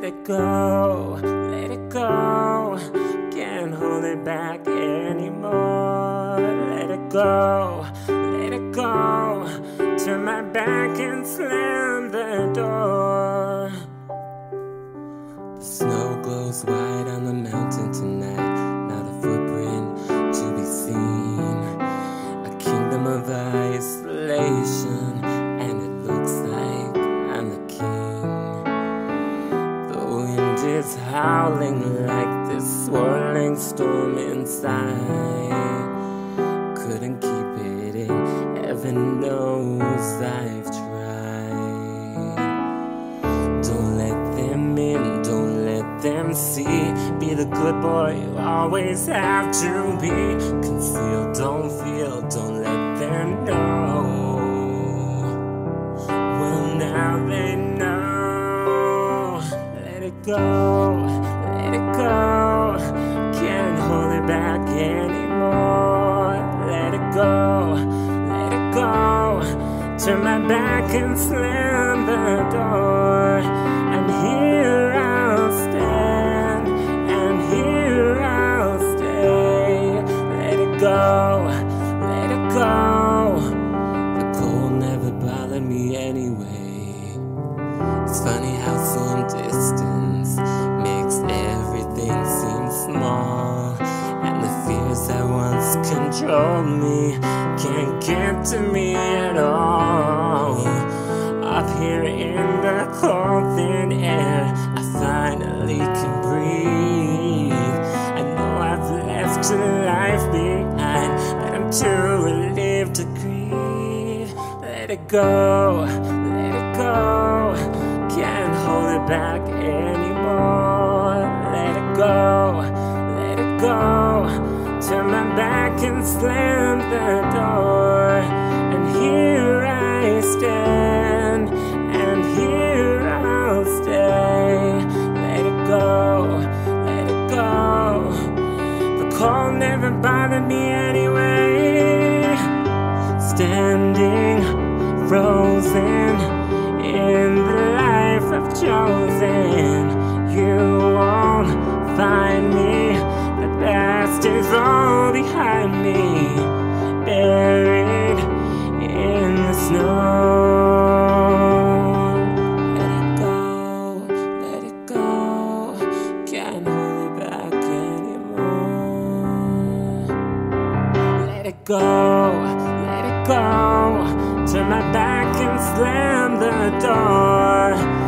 let it go, let it go. Can't hold it back anymore. Let it go, let it go. Turn my back and slam the door. The snow glows white on is howling like this swirling storm inside. Couldn't keep it in, heaven knows I've tried. Don't let them in, don't let them see. Be the good boy you always have to be. Conceal, don't feel, don't go, let it go. Can't hold it back anymore. Let it go, let it go. Turn my back and slam the door. And here I'll stand, and here I'll stay. Let it go, let it go. The cold never bothered me anyway. It's funny how controlled me can't get to me at all. Up here in the cold thin air, I finally can breathe. I know I've left a life behind, but I'm too relieved to grieve. Let it go, let it go. Can't hold it back anymore. Let it go, let it go. Turn my back and slam the door. And here I stand, and here I'll stay. Let it go, let it go. The cold never bothered me anyway. Standing frozen in the life I've chosen. You won't behind me, buried in the snow. Let it go, let it go. Can't hold it back anymore. Let it go, let it go. Turn my back and slam the door.